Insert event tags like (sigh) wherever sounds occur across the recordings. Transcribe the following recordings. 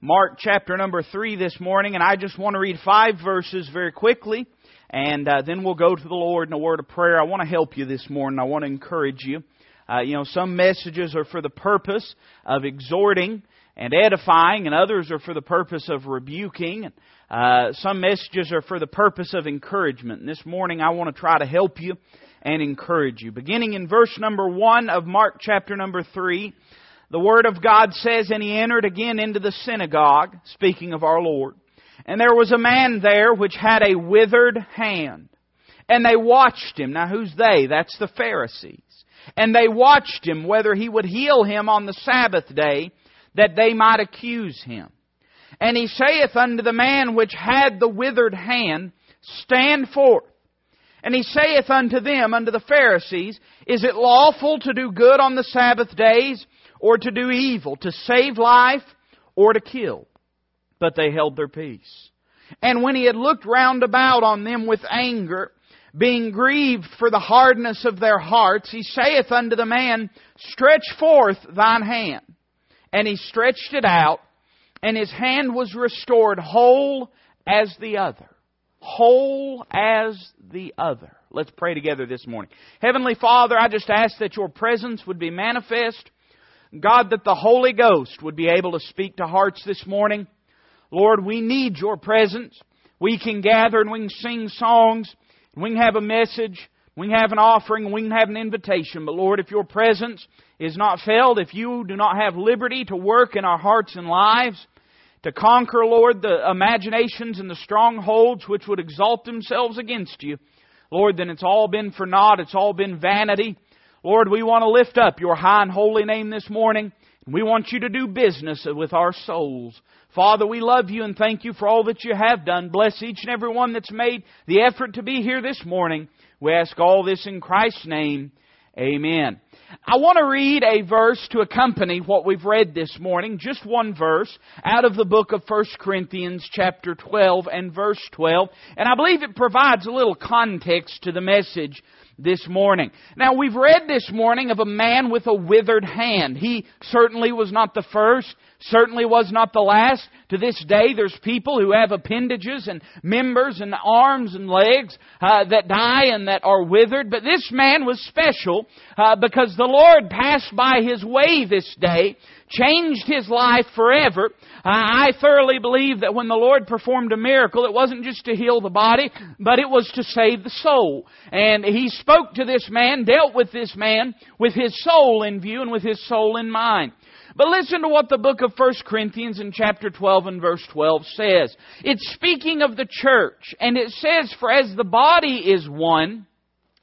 Mark chapter number 3 this morning, and I just want to read five verses very quickly, and uh, then we'll go to the Lord in a word of prayer. I want to help you this morning. I want to encourage you. Uh, you know, some messages are for the purpose of exhorting and edifying, and others are for the purpose of rebuking. Uh, some messages are for the purpose of encouragement. And this morning I want to try to help you and encourage you. Beginning in verse number 1 of Mark chapter number 3, the Word of God says, And he entered again into the synagogue, speaking of our Lord. And there was a man there which had a withered hand. And they watched him. Now who's they? That's the Pharisees. And they watched him whether he would heal him on the Sabbath day, that they might accuse him. And he saith unto the man which had the withered hand, Stand forth. And he saith unto them, unto the Pharisees, Is it lawful to do good on the Sabbath days, or to do evil, to save life, or to kill? But they held their peace. And when he had looked round about on them with anger, being grieved for the hardness of their hearts, he saith unto the man, Stretch forth thine hand. And he stretched it out, and his hand was restored whole as the other. Whole as the other. Let's pray together this morning. Heavenly Father, I just ask that your presence would be manifest. God, that the Holy Ghost would be able to speak to hearts this morning. Lord, we need your presence. We can gather and we can sing songs. We can have a message. We can have an offering. We can have an invitation. But Lord, if your presence is not felt, if you do not have liberty to work in our hearts and lives, to conquer, Lord, the imaginations and the strongholds which would exalt themselves against you, Lord, then it's all been for naught. It's all been vanity. Lord, we want to lift up your high and holy name this morning. And we want you to do business with our souls. Father, we love you and thank you for all that you have done. Bless each and every one that's made the effort to be here this morning. We ask all this in Christ's name. Amen. I want to read a verse to accompany what we've read this morning, just one verse out of the book of 1 Corinthians chapter 12 and verse 12, and I believe it provides a little context to the message this morning. Now we've read this morning of a man with a withered hand. He certainly was not the first, certainly was not the last. To this day, there's people who have appendages and members and arms and legs uh, that die and that are withered. But this man was special uh, because the Lord passed by his way this day changed his life forever. I thoroughly believe that when the Lord performed a miracle, it wasn't just to heal the body, but it was to save the soul. And he spoke to this man, dealt with this man with his soul in view and with his soul in mind. But listen to what the book of 1 Corinthians in chapter 12 and verse 12 says. It's speaking of the church, and it says, For as the body is one,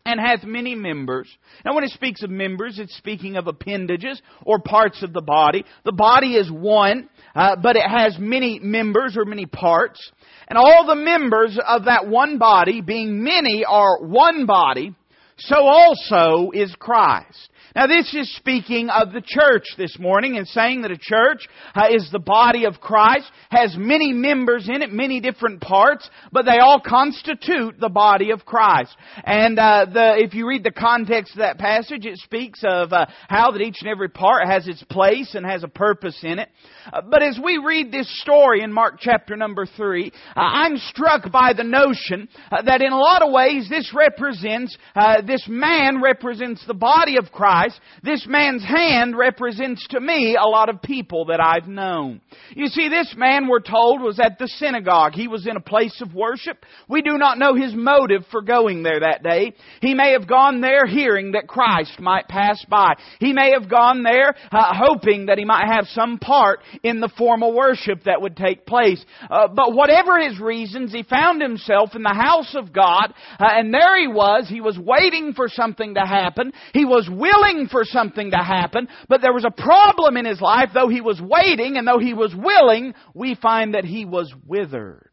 and hath many members. Now when it speaks of members, it's speaking of appendages or parts of the body. The body is one, uh, but it has many members or many parts. And all the members of that one body, being many, are one body, so also is Christ. Now this is speaking of the church this morning and saying that a church uh, is the body of Christ, has many members in it, many different parts, but they all constitute the body of Christ. And uh, the, if you read the context of that passage, it speaks of uh, how that each and every part has its place and has a purpose in it. Uh, but as we read this story in Mark chapter number 3, uh, I'm struck by the notion uh, that in a lot of ways this represents, this man represents the body of Christ Christ, this man's hand represents to me a lot of people that I've known. You see, this man, we're told, was at the synagogue. He was in a place of worship. We do not know his motive for going there that day. He may have gone there hearing that Christ might pass by. He may have gone there uh, hoping that he might have some part in the formal worship that would take place. Uh, but whatever his reasons, he found himself in the house of God, uh, and there he was. He was waiting for something to happen. He was willing willing for something to happen, but there was a problem in his life. Though he was waiting and though he was willing, we find that he was withered.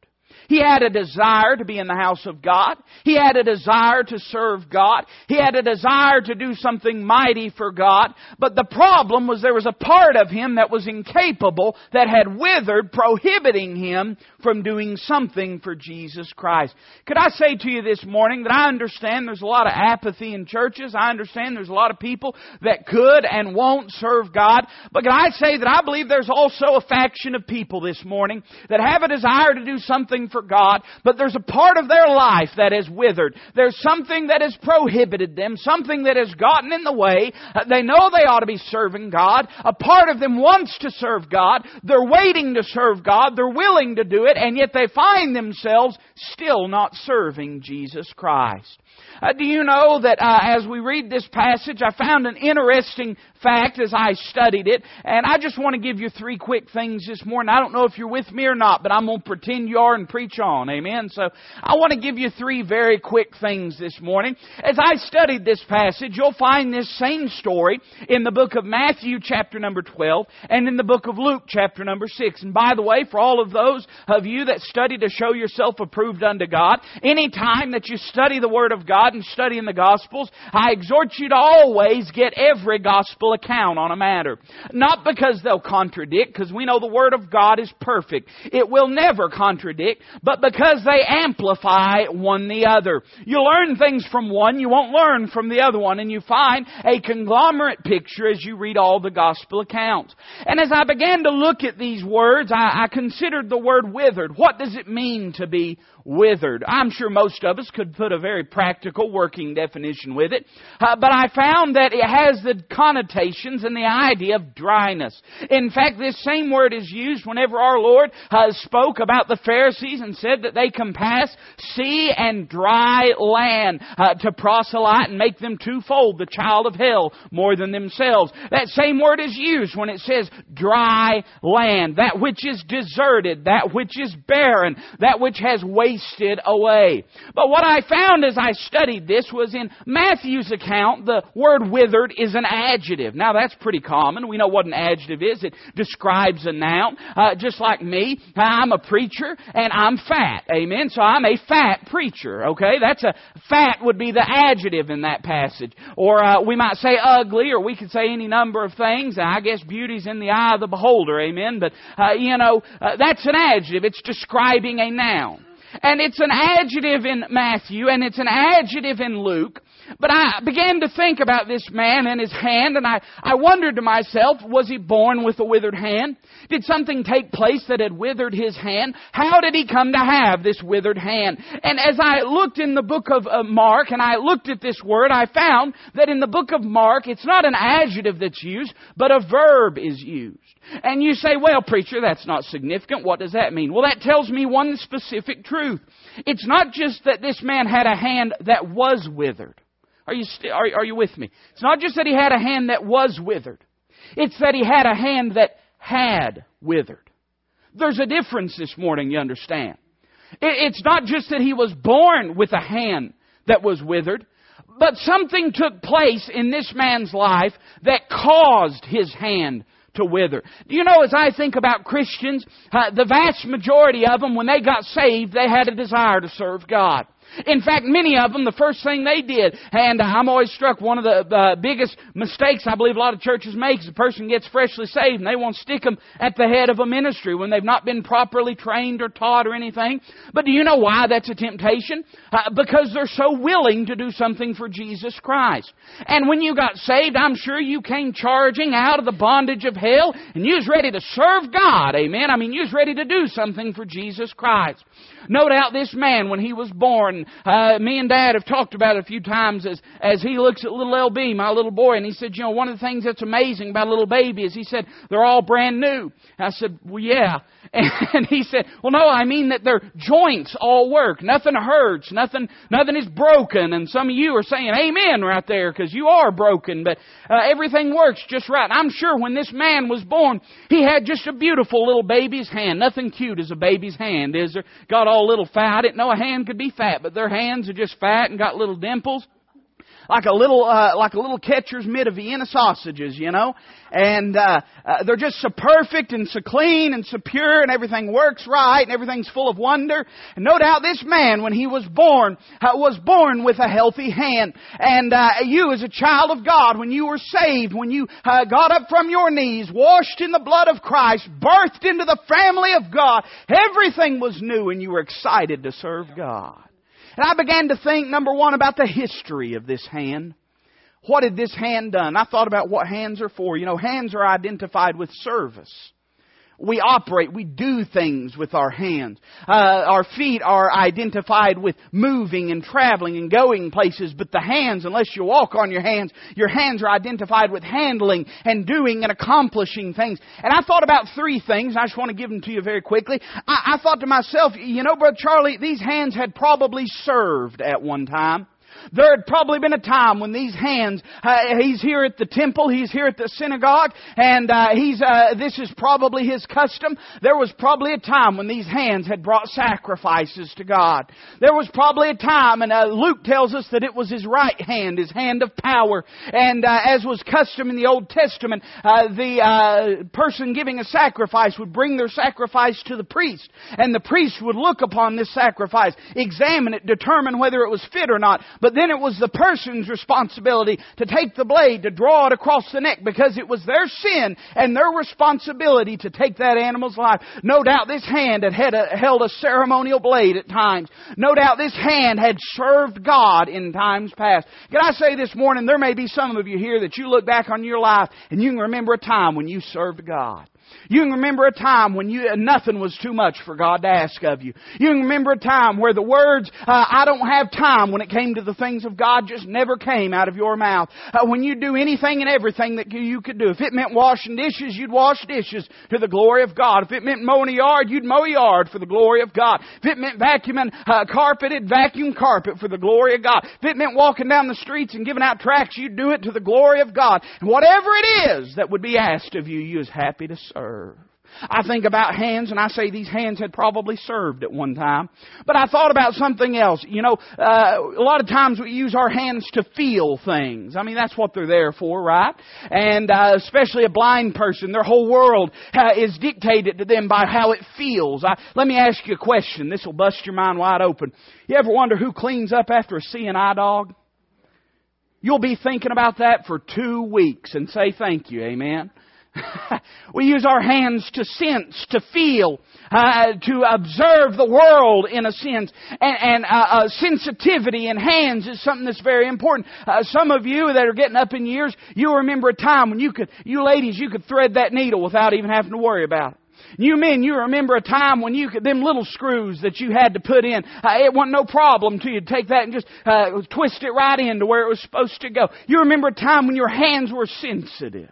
He had a desire to be in the house of God. He had a desire to serve God. He had a desire to do something mighty for God. But the problem was there was a part of him that was incapable, that had withered, prohibiting him from doing something for Jesus Christ. Could I say to you this morning that I understand there's a lot of apathy in churches. I understand there's a lot of people that could and won't serve God. But could I say that I believe there's also a faction of people this morning that have a desire to do something for God, but there's a part of their life that has withered. There's something that has prohibited them, something that has gotten in the way. Uh, they know they ought to be serving God. A part of them wants to serve God. They're waiting to serve God. They're willing to do it, and yet they find themselves still not serving Jesus Christ. Uh, do you know that uh, as we read this passage, I found an interesting fact as I studied it, and I just want to give you three quick things this morning. I don't know if you're with me or not, but I'm going to pretend you are and preach on. Amen. So I want to give you three very quick things this morning. As I studied this passage, you'll find this same story in the book of Matthew chapter number 12 and in the book of Luke chapter number 6. And by the way, for all of those of you that study to show yourself approved unto God, any time that you study the Word of God and study in the Gospels, I exhort you to always get every Gospel account on a matter. Not because they'll contradict, because we know the Word of God is perfect. It will never contradict, but because they amplify one the other. You learn things from one, you won't learn from the other one, and you find a conglomerate picture as you read all the Gospel accounts. And as I began to look at these words, I, I considered the word withered. What does it mean to be withered? I'm sure most of us could put a very practical working definition with it, uh, but I found that it has the connotations and the idea of dryness. In fact, this same word is used whenever our Lord uh, spoke about the Pharisees and said that they compass sea and dry land uh, to proselyte and make them twofold, the child of hell more than themselves. That same word is used when it says dry land, that which is deserted, that which is barren, that which has wasted away. But what I found as I studied this was in Matthew's account, the word withered is an adjective. Now that's pretty common. We know what an adjective is. It describes a noun. Uh, just like me, I'm a preacher and I'm fat. Amen. So I'm a fat preacher. Okay, that's a fat would be the adjective in that passage. Or uh, we might say ugly, or we could say any number of things. I guess beauty's in the eye of the beholder. Amen. But uh, you know, uh, that's an adjective. It's describing a noun. And it's an adjective in Matthew, and it's an adjective in Luke. But I began to think about this man and his hand, and I, I wondered to myself, was he born with a withered hand? Did something take place that had withered his hand? How did he come to have this withered hand? And as I looked in the book of uh, Mark, and I looked at this word, I found that in the book of Mark, it's not an adjective that's used, but a verb is used. And you say, well, preacher, that's not significant. What does that mean? Well, that tells me one specific truth. It's not just that this man had a hand that was withered. Are you, st- are, are you with me? It's not just that he had a hand that was withered. It's that he had a hand that had withered. There's a difference this morning, you understand. It's not just that he was born with a hand that was withered, but something took place in this man's life that caused his hand to wither. Do you know, as I think about Christians, uh, the vast majority of them, when they got saved, they had a desire to serve God. In fact, many of them, the first thing they did, and I'm always struck, one of the uh, biggest mistakes I believe a lot of churches make is a person gets freshly saved and they won't stick them at the head of a ministry when they've not been properly trained or taught or anything. But do you know why that's a temptation? Uh, because they're so willing to do something for Jesus Christ. And when you got saved, I'm sure you came charging out of the bondage of hell and you was ready to serve God. Amen. I mean, you was ready to do something for Jesus Christ. No doubt this man, when he was born, uh, me and Dad have talked about it a few times as, as he looks at little LB, my little boy, and he said, you know, one of the things that's amazing about a little baby is he said, they're all brand new. I said, well, yeah. (laughs) And he said, well, no, I mean that their joints all work. Nothing hurts. Nothing, nothing is broken. And some of you are saying amen right there because you are broken, but uh, everything works just right. I'm sure when this man was born, he had just a beautiful little baby's hand. Nothing cute as a baby's hand, is there? Got all little fat. I didn't know a hand could be fat, but their hands are just fat and got little dimples. Like a little, uh, like a little catcher's mitt of Vienna sausages, you know? And, uh, uh, they're just so perfect and so clean and so pure and everything works right and everything's full of wonder. And no doubt this man, when he was born, uh, was born with a healthy hand. And, uh, you as a child of God, when you were saved, when you uh, got up from your knees, washed in the blood of Christ, birthed into the family of God, everything was new and you were excited to serve God. And I began to think, number one, about the history of this hand. What had this hand done? I thought about what hands are for. You know, hands are identified with service. We operate, we do things with our hands. Uh, our feet are identified with moving and traveling and going places, but the hands, unless you walk on your hands, your hands are identified with handling and doing and accomplishing things. And I thought about three things, I just want to give them to you very quickly. I, I thought to myself, you know, Brother Charlie, these hands had probably served at one time. There had probably been a time when these hands, uh, he's here at the temple, he's here at the synagogue, and uh, he's, uh, this is probably his custom. There was probably a time when these hands had brought sacrifices to God. There was probably a time, and uh, Luke tells us that it was his right hand, his hand of power. And uh, as was custom in the Old Testament, uh, the person giving a sacrifice would bring their sacrifice to the priest, and the priest would look upon this sacrifice, examine it, determine whether it was fit or not. But but then it was the person's responsibility to take the blade, to draw it across the neck, because it was their sin and their responsibility to take that animal's life. No doubt this hand had, had a, held a ceremonial blade at times. No doubt this hand had served God in times past. Can I say this morning, there may be some of you here that you look back on your life and you can remember a time when you served God. You can remember a time when you, nothing was too much for God to ask of you. You can remember a time where the words, uh, I don't have time when it came to the things of God just never came out of your mouth. Uh, when you do anything and everything that you could do. If it meant washing dishes, you'd wash dishes to the glory of God. If it meant mowing a yard, you'd mow a yard for the glory of God. If it meant vacuuming uh, vacuum carpet for the glory of God. If it meant walking down the streets and giving out tracts, you'd do it to the glory of God. And whatever it is that would be asked of you, you was happy to serve serve. I think about hands and I say these hands had probably served at one time. But I thought about something else. You know, uh, a lot of times we use our hands to feel things. I mean, that's what they're there for, right? And uh, especially a blind person, their whole world uh, is dictated to them by how it feels. I, let me ask you a question. This will bust your mind wide open. You ever wonder who cleans up after a eye dog? You'll be thinking about that for two weeks and say thank you, amen. (laughs) we use our hands to sense, to feel, uh, to observe the world in a sense. And, and uh, uh, sensitivity in hands is something that's very important. Uh, some of you that are getting up in years, you remember a time when you could, you ladies, you could thread that needle without even having to worry about it. You men, you remember a time when you could, them little screws that you had to put in, uh, it wasn't no problem to you to take that and just uh, twist it right in to where it was supposed to go. You remember a time when your hands were sensitive.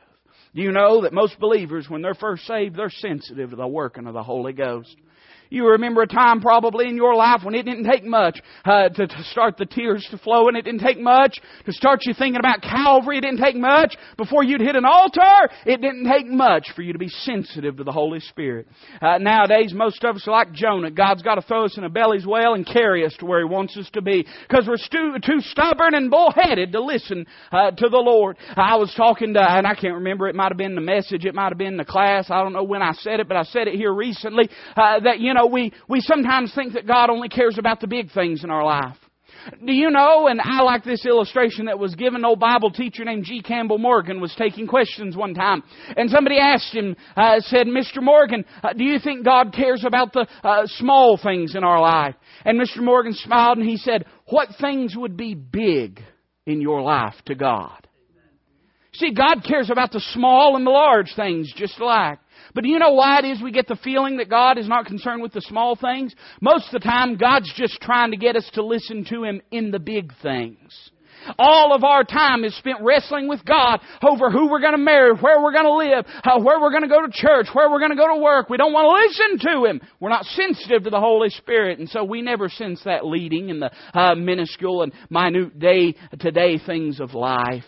Do you know that most believers, when they're first saved, they're sensitive to the working of the Holy Ghost? You remember a time probably in your life when it didn't take much uh, to, to start the tears to flow, and it didn't take much to start you thinking about Calvary. It didn't take much before you'd hit an altar. It didn't take much for you to be sensitive to the Holy Spirit. Uh, nowadays, most of us are like Jonah. God's got to throw us in a belly's well and carry us to where He wants us to be because we're stu- too stubborn and bullheaded to listen uh, to the Lord. I was talking to, and I can't remember. It might have been the message. It might have been the class. I don't know when I said it, but I said it here recently. Uh, that you know know, we, we sometimes think that God only cares about the big things in our life. Do you know, and I like this illustration that was given, old Bible teacher named G. Campbell Morgan was taking questions one time. And somebody asked him, uh, said, Mr. Morgan, uh, do you think God cares about the uh, small things in our life? And Mr. Morgan smiled and he said, what things would be big in your life to God? See, God cares about the small and the large things just alike. But do you know why it is we get the feeling that God is not concerned with the small things? Most of the time, God's just trying to get us to listen to Him in the big things. All of our time is spent wrestling with God over who we're going to marry, where we're going to live, where we're going to go to church, where we're going to go to work. We don't want to listen to Him. We're not sensitive to the Holy Spirit, and so we never sense that leading in the uh, minuscule and minute day to day things of life.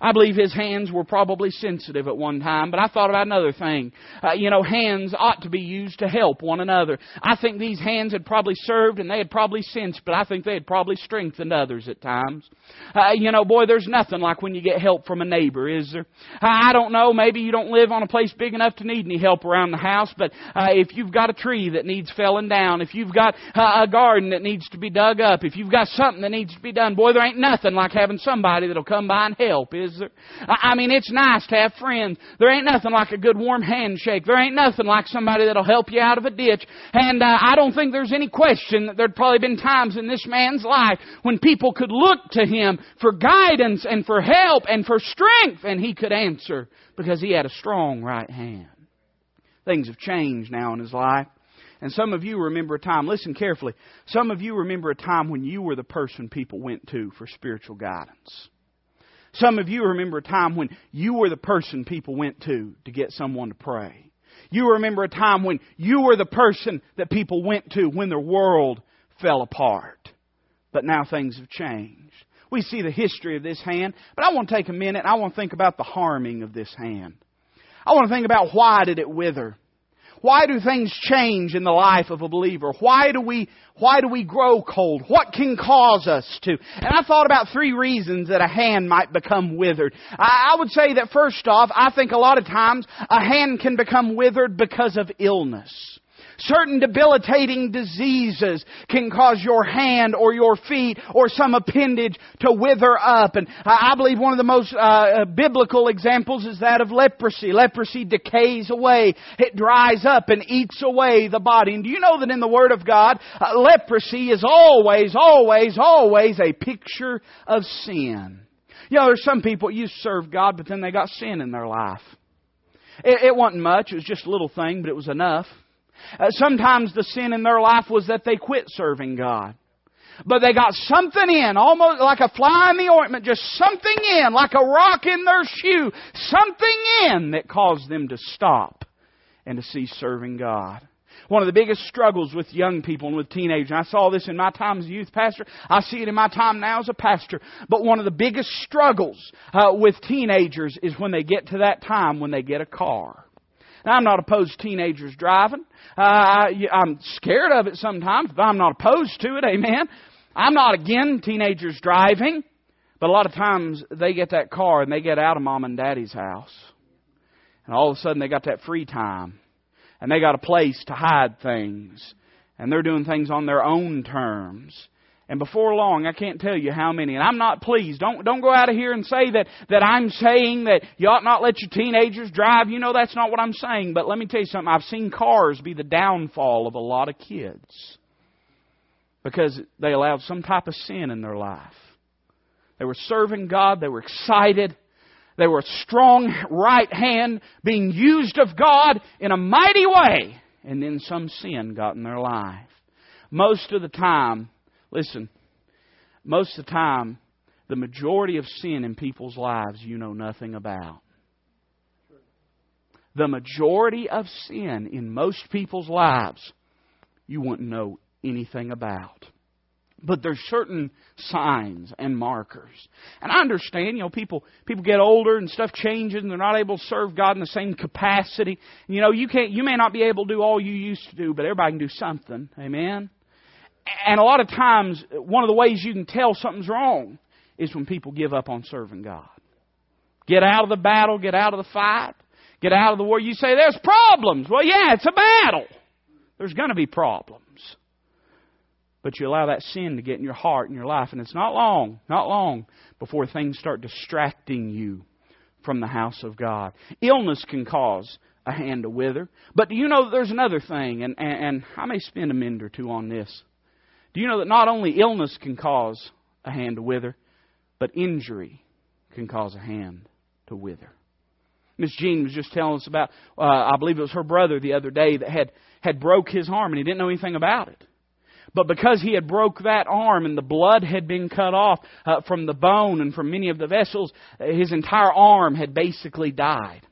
I believe his hands were probably sensitive at one time, but I thought about another thing. Uh, you know, hands ought to be used to help one another. I think these hands had probably served and they had probably sensed, but I think they had probably strengthened others at times. Uh, you know, boy, there's nothing like when you get help from a neighbor, is there? I don't know, maybe you don't live on a place big enough to need any help around the house, but uh, if you've got a tree that needs felling down, if you've got uh, a garden that needs to be dug up, if you've got something that needs to be done, boy, there ain't nothing like having somebody that'll come by and help, is there? I mean, it's nice to have friends. There ain't nothing like a good warm handshake. There ain't nothing like somebody that'll help you out of a ditch. And uh, I don't think there's any question that there'd probably been times in this man's life when people could look to him for guidance and for help and for strength, and he could answer because he had a strong right hand. Things have changed now in his life. And some of you remember a time, listen carefully, some of you remember a time when you were the person people went to for spiritual guidance. Some of you remember a time when you were the person people went to to get someone to pray. You remember a time when you were the person that people went to when their world fell apart. But now things have changed. We see the history of this hand, but I want to take a minute and I want to think about the harming of this hand. I want to think about why did it wither? Why do things change in the life of a believer? Why do we, why do we grow cold? What can cause us to? And I thought about three reasons that a hand might become withered. I, I would say that first off, I think a lot of times a hand can become withered because of illness. Certain debilitating diseases can cause your hand or your feet or some appendage to wither up. And I believe one of the most uh, uh, biblical examples is that of leprosy. Leprosy decays away. It dries up and eats away the body. And do you know that in the Word of God, uh, leprosy is always, always, always a picture of sin. You know, there's some people used to serve God, but then they got sin in their life. It, it wasn't much. It was just a little thing, but it was enough. Uh, sometimes the sin in their life was that they quit serving God. But they got something in, almost like a fly in the ointment, just something in, like a rock in their shoe, something in that caused them to stop and to cease serving God. One of the biggest struggles with young people and with teenagers, and I saw this in my time as a youth pastor, I see it in my time now as a pastor, but one of the biggest struggles uh, with teenagers is when they get to that time when they get a car. Now, I'm not opposed to teenagers driving. Uh, I, I'm scared of it sometimes, but I'm not opposed to it. Amen. I'm not against teenagers driving, but a lot of times they get that car and they get out of mom and daddy's house. And all of a sudden they got that free time. And they got a place to hide things. And they're doing things on their own terms. And before long, I can't tell you how many. And I'm not pleased. Don't, don't go out of here and say that, that I'm saying that you ought not let your teenagers drive. You know that's not what I'm saying. But let me tell you something. I've seen cars be the downfall of a lot of kids. Because they allowed some type of sin in their life. They were serving God. They were excited. They were a strong right hand being used of God in a mighty way. And then some sin got in their life. Most of the time, Listen, most of the time, the majority of sin in people's lives you know nothing about. The majority of sin in most people's lives you wouldn't know anything about. But there's certain signs and markers. And I understand, you know, people people get older and stuff changes and they're not able to serve God in the same capacity. You know, you can't you may not be able to do all you used to do, but everybody can do something. Amen and a lot of times, one of the ways you can tell something's wrong is when people give up on serving God. Get out of the battle, get out of the fight, get out of the war. You say, there's problems. Well, yeah, it's a battle. There's going to be problems. But you allow that sin to get in your heart and your life, and it's not long, not long before things start distracting you from the house of God. Illness can cause a hand to wither. But do you know there's another thing, and, and, and I may spend a minute or two on this. Do you know that not only illness can cause a hand to wither, but injury can cause a hand to wither? Miss Jean was just telling us about, uh, I believe it was her brother the other day that had, had broke his arm and he didn't know anything about it. But because he had broke that arm and the blood had been cut off uh, from the bone and from many of the vessels, his entire arm had basically died.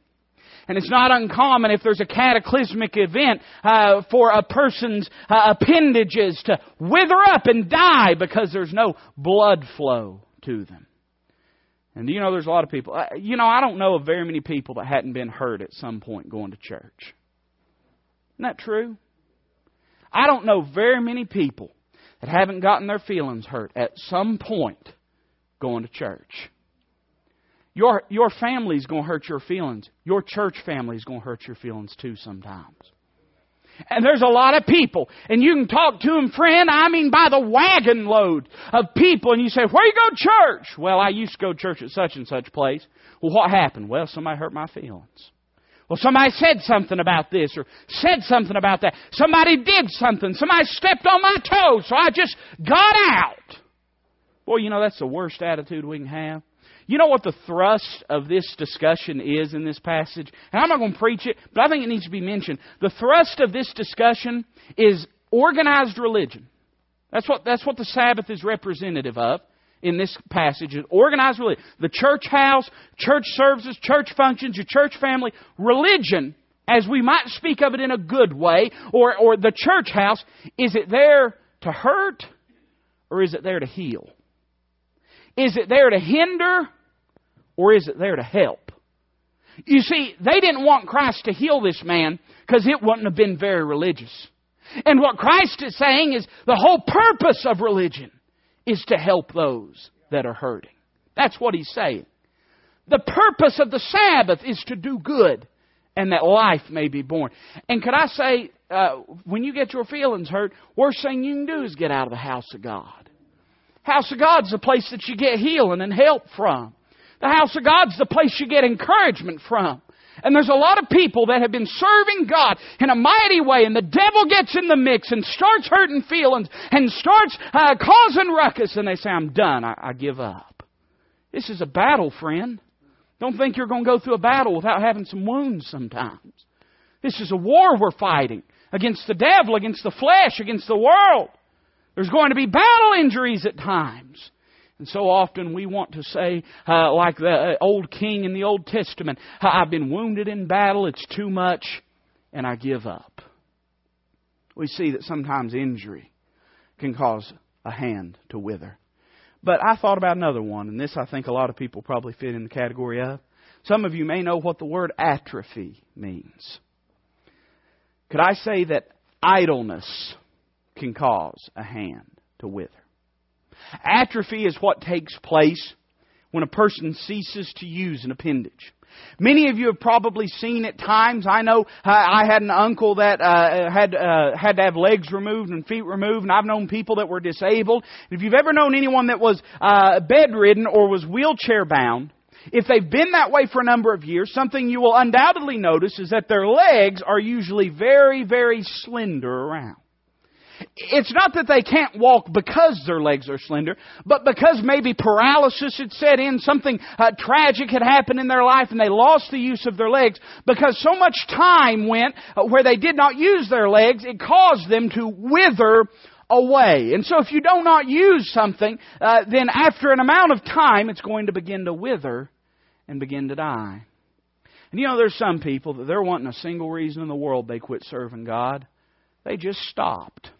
And it's not uncommon if there's a cataclysmic event uh, for a person's uh, appendages to wither up and die because there's no blood flow to them. And you know, there's a lot of people. Uh, you know, I don't know of very many people that hadn't been hurt at some point going to church. Isn't that true? I don't know very many people that haven't gotten their feelings hurt at some point going to church. Your, your family's going to hurt your feelings. Your church family's going to hurt your feelings too sometimes. And there's a lot of people, and you can talk to them, friend, I mean by the wagon load of people, and you say, where you go to church? Well, I used to go to church at such and such place. Well, what happened? Well, somebody hurt my feelings. Well, somebody said something about this or said something about that. Somebody did something. Somebody stepped on my toes, so I just got out. Boy, you know, that's the worst attitude we can have. You know what the thrust of this discussion is in this passage? And I'm not going to preach it, but I think it needs to be mentioned. The thrust of this discussion is organized religion. That's what, that's what the Sabbath is representative of in this passage. Organized religion. The church house, church services, church functions, your church family, religion, as we might speak of it in a good way, or, or the church house, is it there to hurt or is it there to heal? Is it there to hinder or is it there to help? You see, they didn't want Christ to heal this man because it wouldn't have been very religious. And what Christ is saying is the whole purpose of religion is to help those that are hurting. That's what he's saying. The purpose of the Sabbath is to do good and that life may be born. And could I say, uh, when you get your feelings hurt, worst thing you can do is get out of the house of God. House of God's the place that you get healing and help from. The house of God's the place you get encouragement from. And there's a lot of people that have been serving God in a mighty way, and the devil gets in the mix and starts hurting feelings and starts uh, causing ruckus, and they say, I'm done. I, I give up. This is a battle, friend. Don't think you're going to go through a battle without having some wounds sometimes. This is a war we're fighting against the devil, against the flesh, against the world. There's going to be battle injuries at times. And so often we want to say, uh, like the uh, old king in the Old Testament, I've been wounded in battle, it's too much, and I give up. We see that sometimes injury can cause a hand to wither. But I thought about another one, and this I think a lot of people probably fit in the category of. Some of you may know what the word atrophy means. Could I say that idleness can cause a hand to wither? Atrophy is what takes place when a person ceases to use an appendage. Many of you have probably seen at times. I know I had an uncle that uh, had uh, had to have legs removed and feet removed, and I've known people that were disabled. If you've ever known anyone that was uh, bedridden or was wheelchair bound, if they've been that way for a number of years, something you will undoubtedly notice is that their legs are usually very, very slender around. It's not that they can't walk because their legs are slender, but because maybe paralysis had set in, something uh, tragic had happened in their life, and they lost the use of their legs. Because so much time went uh, where they did not use their legs, it caused them to wither away. And so if you do not use something, uh, then after an amount of time, it's going to begin to wither and begin to die. And you know, there's some people that they're wanting a single reason in the world they quit serving God. They just stopped.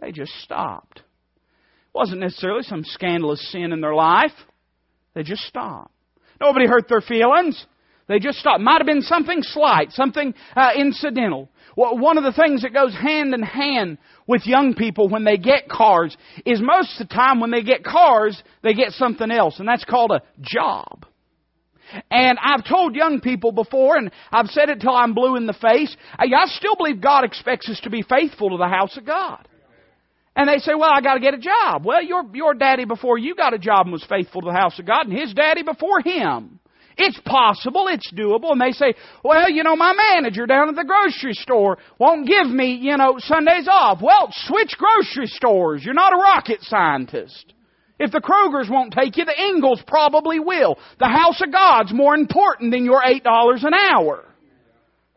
They just stopped. It wasn't necessarily some scandalous sin in their life. They just stopped. Nobody hurt their feelings. They just stopped. Might have been something slight, something uh, incidental. Well, one of the things that goes hand in hand with young people when they get cars is most of the time when they get cars, they get something else, and that's called a job. And I've told young people before, and I've said it till I'm blue in the face, I still believe God expects us to be faithful to the house of God. And they say, well, I got to get a job. Well, your, your daddy before you got a job and was faithful to the house of God, and his daddy before him. It's possible, it's doable. And they say, well, you know, my manager down at the grocery store won't give me, you know, Sundays off. Well, switch grocery stores. You're not a rocket scientist. If the Krogers won't take you, the Ingles probably will. The house of God's more important than your $8 an hour.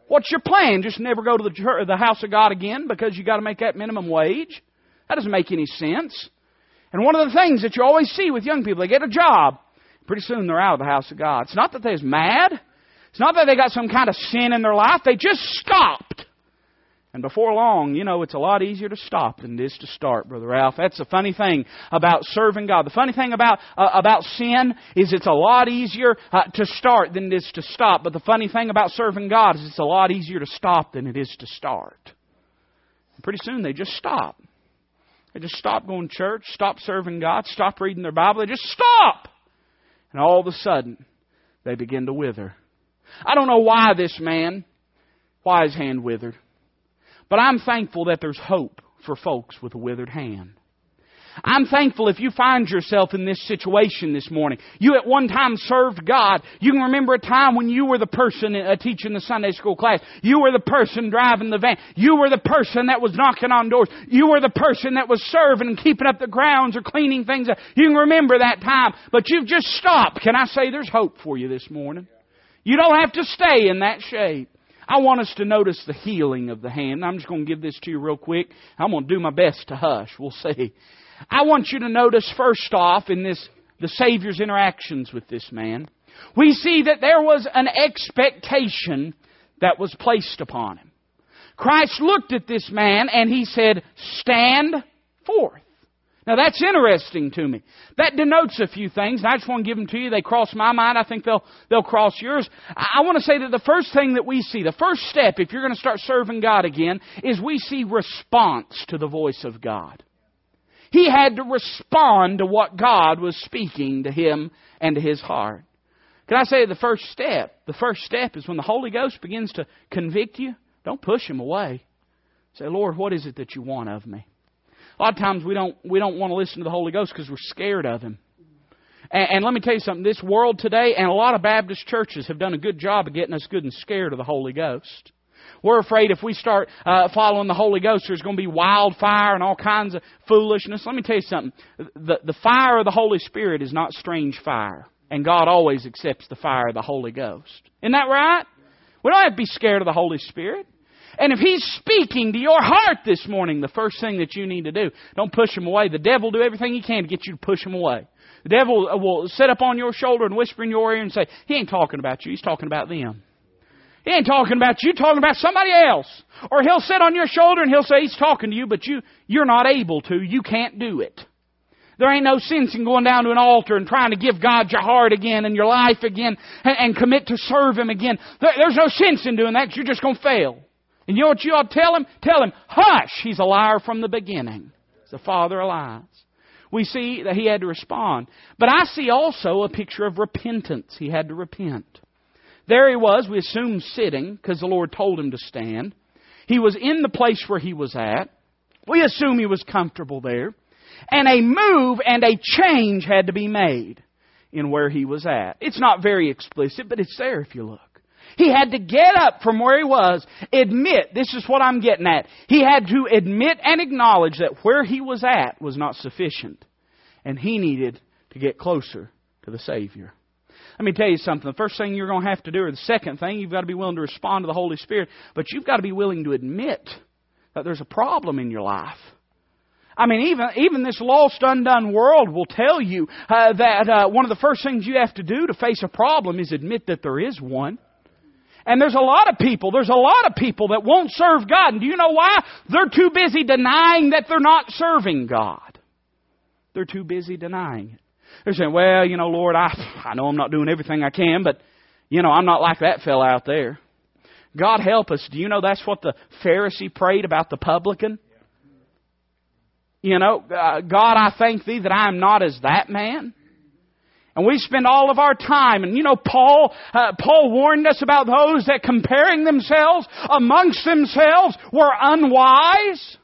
What's your plan? Just never go to the, church, the house of God again because you got to make that minimum wage? That doesn't make any sense. And one of the things that you always see with young people, they get a job. Pretty soon they're out of the house of God. It's not that they're mad. It's not that they got some kind of sin in their life. They just stopped. And before long, you know, it's a lot easier to stop than it is to start, Brother Ralph. That's the funny thing about serving God. The funny thing about, uh, about sin is it's a lot easier uh, to start than it is to stop. But the funny thing about serving God is it's a lot easier to stop than it is to start. And pretty soon they just stop. They just stop going to church, stop serving God, stop reading their Bible. They just stop. And all of a sudden, they begin to wither. I don't know why this man, why his hand withered. But I'm thankful that there's hope for folks with a withered hand. I'm thankful if you find yourself in this situation this morning. You at one time served God. You can remember a time when you were the person uh, teaching the Sunday school class. You were the person driving the van. You were the person that was knocking on doors. You were the person that was serving and keeping up the grounds or cleaning things up. You can remember that time, but you've just stopped. Can I say there's hope for you this morning? You don't have to stay in that shape. I want us to notice the healing of the hand. I'm just going to give this to you real quick. I'm going to do my best to hush. We'll see. I want you to notice first off in this, the Savior's interactions with this man, we see that there was an expectation that was placed upon him. Christ looked at this man and he said, stand forth. Now that's interesting to me. That denotes a few things, and I just want to give them to you. They cross my mind. I think they'll, they'll cross yours. I want to say that the first thing that we see, the first step, if you're going to start serving God again, is we see response to the voice of God. He had to respond to what God was speaking to him and to his heart. Can I say the first step? The first step is when the Holy Ghost begins to convict you, don't push him away. Say, Lord, what is it that you want of me? A lot of times we don't, we don't want to listen to the Holy Ghost because we're scared of Him. And, and let me tell you something, this world today and a lot of Baptist churches have done a good job of getting us good and scared of the Holy Ghost. We're afraid if we start uh, following the Holy Ghost, there's going to be wildfire and all kinds of foolishness. Let me tell you something. The, the fire of the Holy Spirit is not strange fire. And God always accepts the fire of the Holy Ghost. Isn't that right? We don't have to be scared of the Holy Spirit. And if He's speaking to your heart this morning, the first thing that you need to do, don't push Him away. The devil will do everything he can to get you to push Him away. The devil will sit up on your shoulder and whisper in your ear and say, He ain't talking about you, He's talking about them. He ain't talking about you, talking about somebody else. Or he'll sit on your shoulder and he'll say he's talking to you, but you, you're not able to. You can't do it. There ain't no sense in going down to an altar and trying to give God your heart again and your life again and, and commit to serve Him again. There, there's no sense in doing that because you're just going to fail. And you know what you ought to tell him? Tell him, hush, he's a liar from the beginning. He's the father of lies. We see that he had to respond. But I see also a picture of repentance. He had to repent. There he was, we assume sitting, because the Lord told him to stand. He was in the place where he was at. We assume he was comfortable there. And a move and a change had to be made in where he was at. It's not very explicit, but it's there if you look. He had to get up from where he was, admit, this is what I'm getting at. He had to admit and acknowledge that where he was at was not sufficient. And he needed to get closer to the Savior. Let me tell you something. The first thing you're going to have to do, or the second thing, you've got to be willing to respond to the Holy Spirit, but you've got to be willing to admit that there's a problem in your life. I mean, even even this lost, undone world will tell you uh, that uh, one of the first things you have to do to face a problem is admit that there is one. And there's a lot of people, there's a lot of people that won't serve God. And do you know why? They're too busy denying that they're not serving God. They're too busy denying it. They're saying, well, you know, Lord, I, I know I'm not doing everything I can, but, you know, I'm not like that fellow out there. God help us. Do you know that's what the Pharisee prayed about the publican? You know, uh, God, I thank thee that I am not as that man. And we spend all of our time, and you know, Paul, uh, Paul warned us about those that comparing themselves amongst themselves were unwise.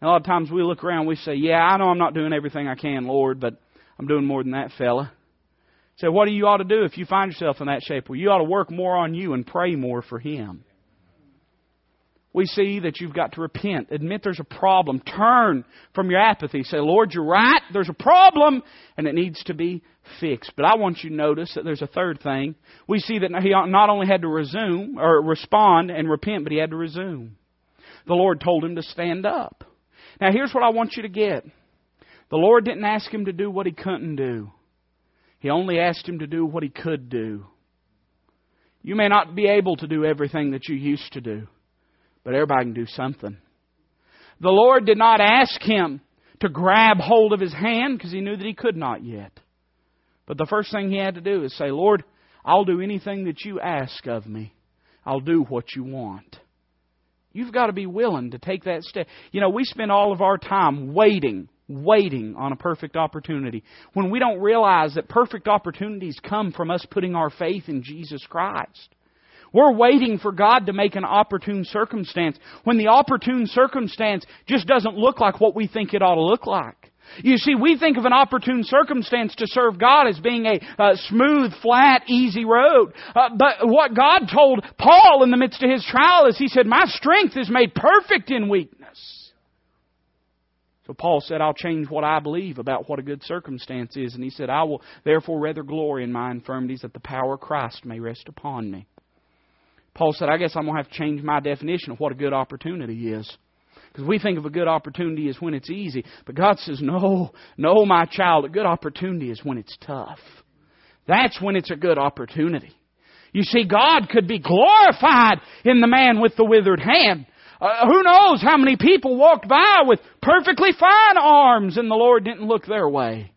And a lot of times we look around, we say, "Yeah, I know I'm not doing everything I can, Lord, but I'm doing more than that fella." So, what do you ought to do if you find yourself in that shape? Well, you ought to work more on you and pray more for Him we see that you've got to repent. Admit there's a problem. Turn from your apathy. Say, Lord, you're right. There's a problem, and it needs to be fixed. But I want you to notice that there's a third thing. We see that he not only had to resume or respond and repent, but he had to resume. The Lord told him to stand up. Now, here's what I want you to get. The Lord didn't ask him to do what he couldn't do. He only asked him to do what he could do. You may not be able to do everything that you used to do. But everybody can do something. The Lord did not ask him to grab hold of his hand because he knew that he could not yet. But the first thing he had to do is say, Lord, I'll do anything that you ask of me. I'll do what you want. You've got to be willing to take that step. You know, we spend all of our time waiting, waiting on a perfect opportunity when we don't realize that perfect opportunities come from us putting our faith in Jesus Christ. We're waiting for God to make an opportune circumstance when the opportune circumstance just doesn't look like what we think it ought to look like. You see, we think of an opportune circumstance to serve God as being a, smooth, flat, easy road. Uh, but what God told Paul in the midst of his trial is He said, My strength is made perfect in weakness. So Paul said, I'll change what I believe about what a good circumstance is. And he said, I will therefore rather glory in my infirmities that the power of Christ may rest upon me. Paul said, I guess I'm going to have to change my definition of what a good opportunity is. Because we think of a good opportunity as when it's easy. But God says, no, no, my child, a good opportunity is when it's tough. That's when it's a good opportunity. You see, God could be glorified in the man with the withered hand. Uh, who knows how many people walked by with perfectly fine arms and the Lord didn't look their way.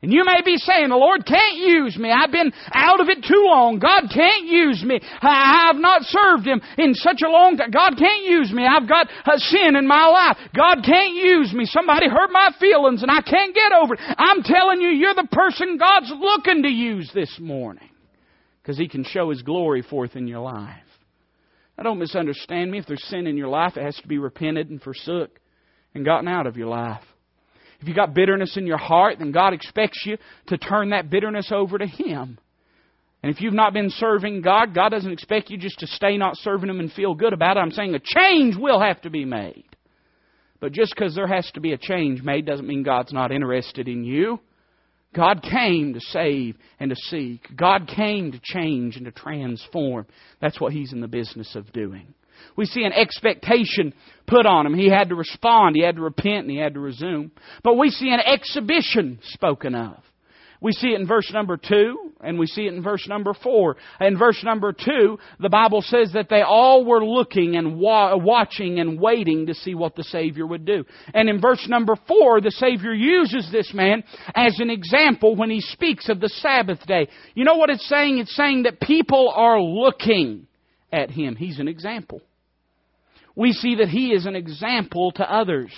And you may be saying, the Lord can't use me. I've been out of it too long. God can't use me. I have not served Him in such a long time. God can't use me. I've got a sin in my life. God can't use me. Somebody hurt my feelings and I can't get over it. I'm telling you, you're the person God's looking to use this morning. Because He can show His glory forth in your life. Now don't misunderstand me. If there's sin in your life, it has to be repented and forsook and gotten out of your life. If you've got bitterness in your heart, then God expects you to turn that bitterness over to Him. And if you've not been serving God, God doesn't expect you just to stay not serving Him and feel good about it. I'm saying a change will have to be made. But just because there has to be a change made doesn't mean God's not interested in you. God came to save and to seek. God came to change and to transform. That's what He's in the business of doing. We see an expectation put on him. He had to respond, he had to repent, and he had to resume. But we see an exhibition spoken of. We see it in verse number 2, and we see it in verse number 4. In verse number 2, the Bible says that they all were looking and wa- watching and waiting to see what the Savior would do. And in verse number 4, the Savior uses this man as an example when he speaks of the Sabbath day. You know what it's saying? It's saying that people are looking at him. He's an example we see that he is an example to others.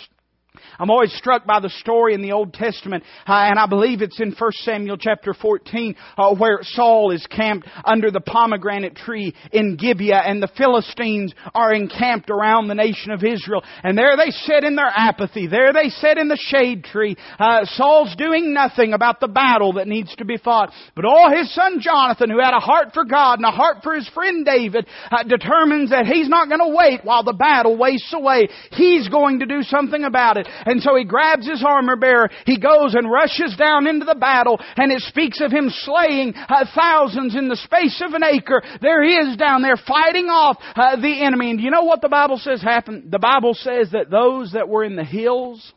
I'm always struck by the story in the Old Testament, uh, and I believe it's in 1 Samuel chapter 14, uh, where Saul is camped under the pomegranate tree in Gibeah, and the Philistines are encamped around the nation of Israel. And there they sit in their apathy. There they sit in the shade tree. Uh, Saul's doing nothing about the battle that needs to be fought. But all his son Jonathan, who had a heart for God and a heart for his friend David, uh, determines that he's not going to wait while the battle wastes away. He's going to do something about it. And so he grabs his armor bearer, he goes and rushes down into the battle, and it speaks of him slaying uh, thousands in the space of an acre. There he is down there fighting off uh, the enemy. And you know what the Bible says happened? The Bible says that those that were in the hills,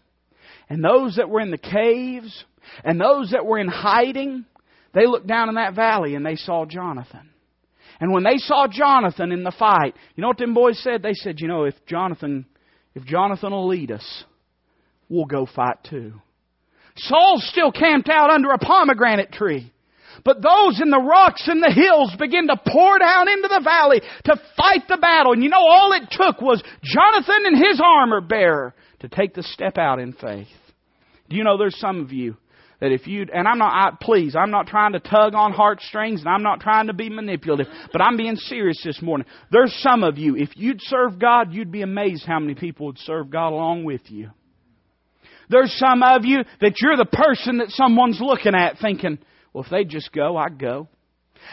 and those that were in the caves, and those that were in hiding, they looked down in that valley and they saw Jonathan. And when they saw Jonathan in the fight, you know what them boys said? They said, you know, if Jonathan, if Jonathan will lead us, we'll go fight too. Saul still camped out under a pomegranate tree. But those in the rocks and the hills begin to pour down into the valley to fight the battle. And you know, all it took was Jonathan and his armor bearer to take the step out in faith. Do you know there's some of you that if you and I'm not I, please I'm not trying to tug on heartstrings and I'm not trying to be manipulative, but I'm being serious this morning. There's some of you if you'd serve God, you'd be amazed how many people would serve God along with you. There's some of you that you're the person that someone's looking at thinking, well, if they just go, I'd go.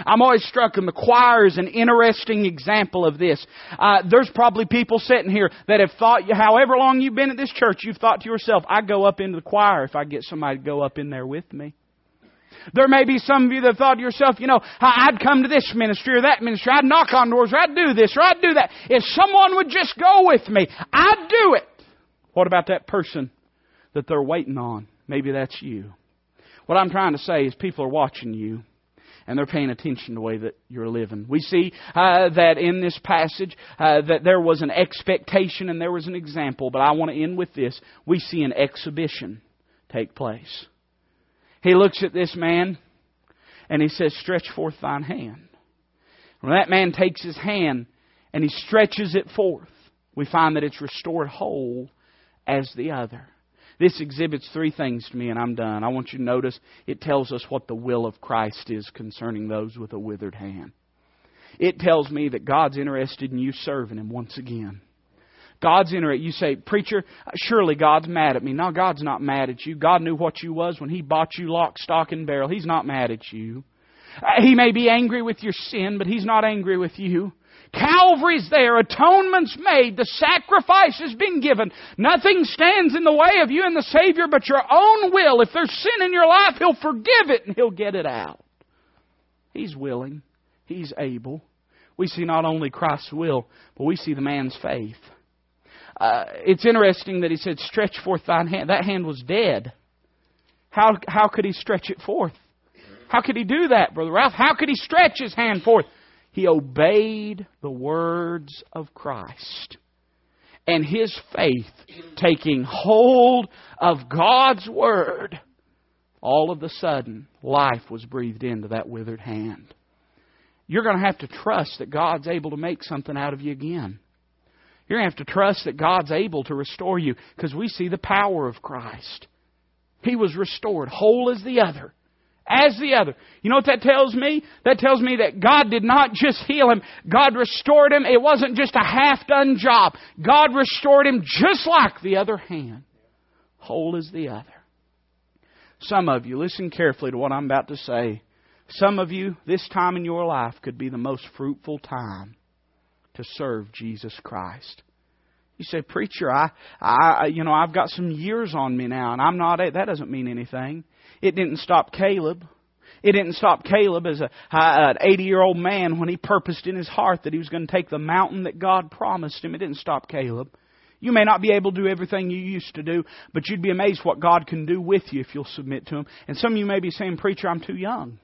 I'm always struck, and the choir is an interesting example of this. Uh, there's probably people sitting here that have thought, however long you've been at this church, you've thought to yourself, I'd go up into the choir if I get somebody to go up in there with me. There may be some of you that thought to yourself, you know, I'd come to this ministry or that ministry, I'd knock on doors, or I'd do this, or I'd do that. If someone would just go with me, I'd do it. What about that person that they're waiting on. Maybe that's you. What I'm trying to say is people are watching you. and they're paying attention to the way that you're living. We see uh, that in this passage uh, that there was an expectation and there was an example, but I want to end with this. We see an exhibition take place. He looks at this man and he says, Stretch forth thine hand. When that man takes his hand and he stretches it forth, we find that it's restored whole as the other. This exhibits three things to me, and I'm done. I want you to notice it tells us what the will of Christ is concerning those with a withered hand. It tells me that God's interested in you serving Him once again. God's interested. You say, Preacher, surely God's mad at me. No, God's not mad at you. God knew what you was when He bought you lock, stock, and barrel. He's not mad at you. Uh, he may be angry with your sin, but He's not angry with you. Calvary's there. Atonement's made. The sacrifice has been given. Nothing stands in the way of you and the Savior but your own will. If there's sin in your life, He'll forgive it and He'll get it out. He's willing. He's able. We see not only Christ's will, but we see the man's faith. Uh, it's interesting that he said, Stretch forth thine hand. That hand was dead. How, how could he stretch it forth? How could he do that, Brother Ralph? How could he stretch his hand forth? He obeyed the words of Christ. And his faith, taking hold of God's word, all of a sudden, life was breathed into that withered hand. You're going to have to trust that God's able to make something out of you again. You're going to have to trust that God's able to restore you because we see the power of Christ. He was restored, whole as the other as the other. You know what that tells me? That tells me that God did not just heal him, God restored him. It wasn't just a half done job. God restored him just like the other hand, whole as the other. Some of you, listen carefully to what I'm about to say. Some of you, this time in your life could be the most fruitful time to serve Jesus Christ. You say, preacher, I, I, you know, I've got some years on me now, and I'm not. That doesn't mean anything. It didn't stop Caleb. It didn't stop Caleb as a, uh, an 80 year old man when he purposed in his heart that he was going to take the mountain that God promised him. It didn't stop Caleb. You may not be able to do everything you used to do, but you'd be amazed what God can do with you if you'll submit to Him. And some of you may be saying, Preacher, I'm too young.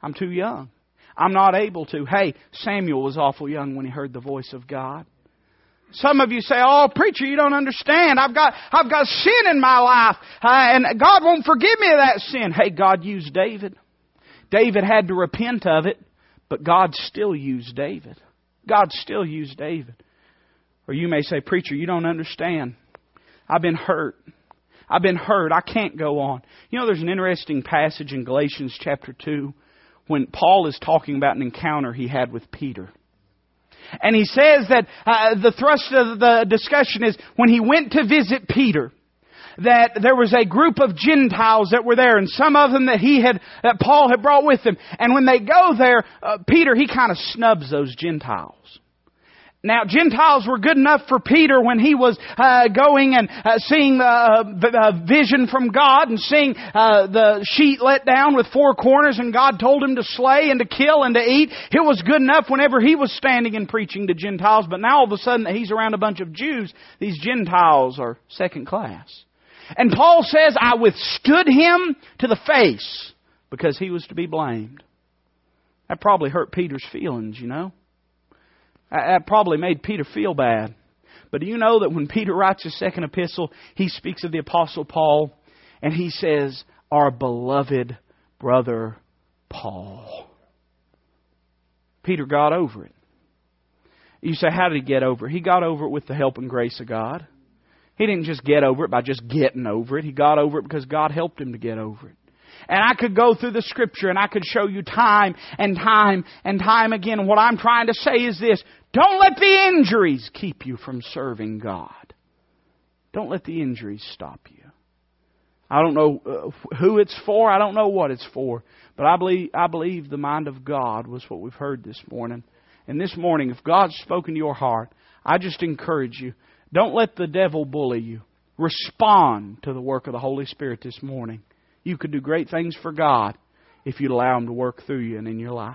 I'm too young. I'm not able to. Hey, Samuel was awful young when he heard the voice of God. Some of you say, "Oh, preacher, you don't understand. I've got I've got sin in my life, uh, and God won't forgive me of that sin." Hey, God used David. David had to repent of it, but God still used David. God still used David. Or you may say, "Preacher, you don't understand. I've been hurt. I've been hurt. I can't go on." You know, there's an interesting passage in Galatians chapter 2 when Paul is talking about an encounter he had with Peter. And he says that uh, the thrust of the discussion is when he went to visit Peter, that there was a group of Gentiles that were there, and some of them that he had, that Paul had brought with him. And when they go there, uh, Peter, he kind of snubs those Gentiles. Now, Gentiles were good enough for Peter when he was uh, going and uh, seeing the, uh, the vision from God and seeing uh, the sheet let down with four corners and God told him to slay and to kill and to eat. It was good enough whenever he was standing and preaching to Gentiles, but now all of a sudden that he's around a bunch of Jews, these Gentiles are second class. And Paul says, I withstood him to the face because he was to be blamed. That probably hurt Peter's feelings, you know. Uh, that probably made Peter feel bad. But do you know that when (laughs) Peter writes his second epistle, he speaks of the Apostle Paul and he says, Our beloved brother Paul. Peter got over it. You say, How did he get over it? He got over it with the help and grace of God. He didn't just get over it by just getting over it. He got over it because God helped him to get over it. And I could go through the scripture and I could show you time and time and time again. What I'm trying to say is this. Don't let the injuries keep you from serving God. Don't let the injuries stop you. I don't know uh, who it's for. I don't know what it's for. But I believe, I believe the mind of God was what we've heard this morning. And this morning, if God's spoken to your heart, I just encourage you. Don't let the devil bully you. Respond to the work of the Holy Spirit this morning. You could do great things for God if you'd allow Him to work through you and in your life.